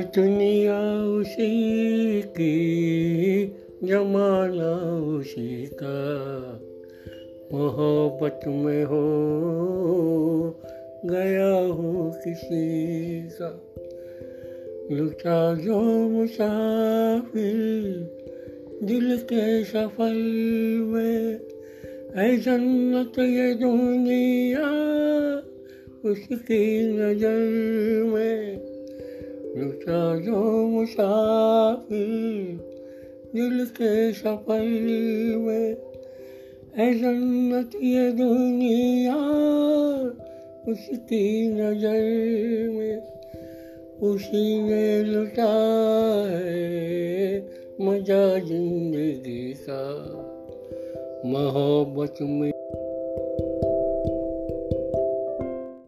दुनिया उसी की, जमाना उसी का। मोहब्बत में हो, गया हूँ किसी का। लुटा जो मुसाफिर, दिल के सफल में। है जन्नत ये दुनिया, उसकी नज़र में। लुटा जो मुसाफिर, दिल के सफ़र में है जन्नत, ये दुनिया उसकी नज़र में, उसी ने लुटा है मज़ा ज़िंदगी का। मोहब्बत में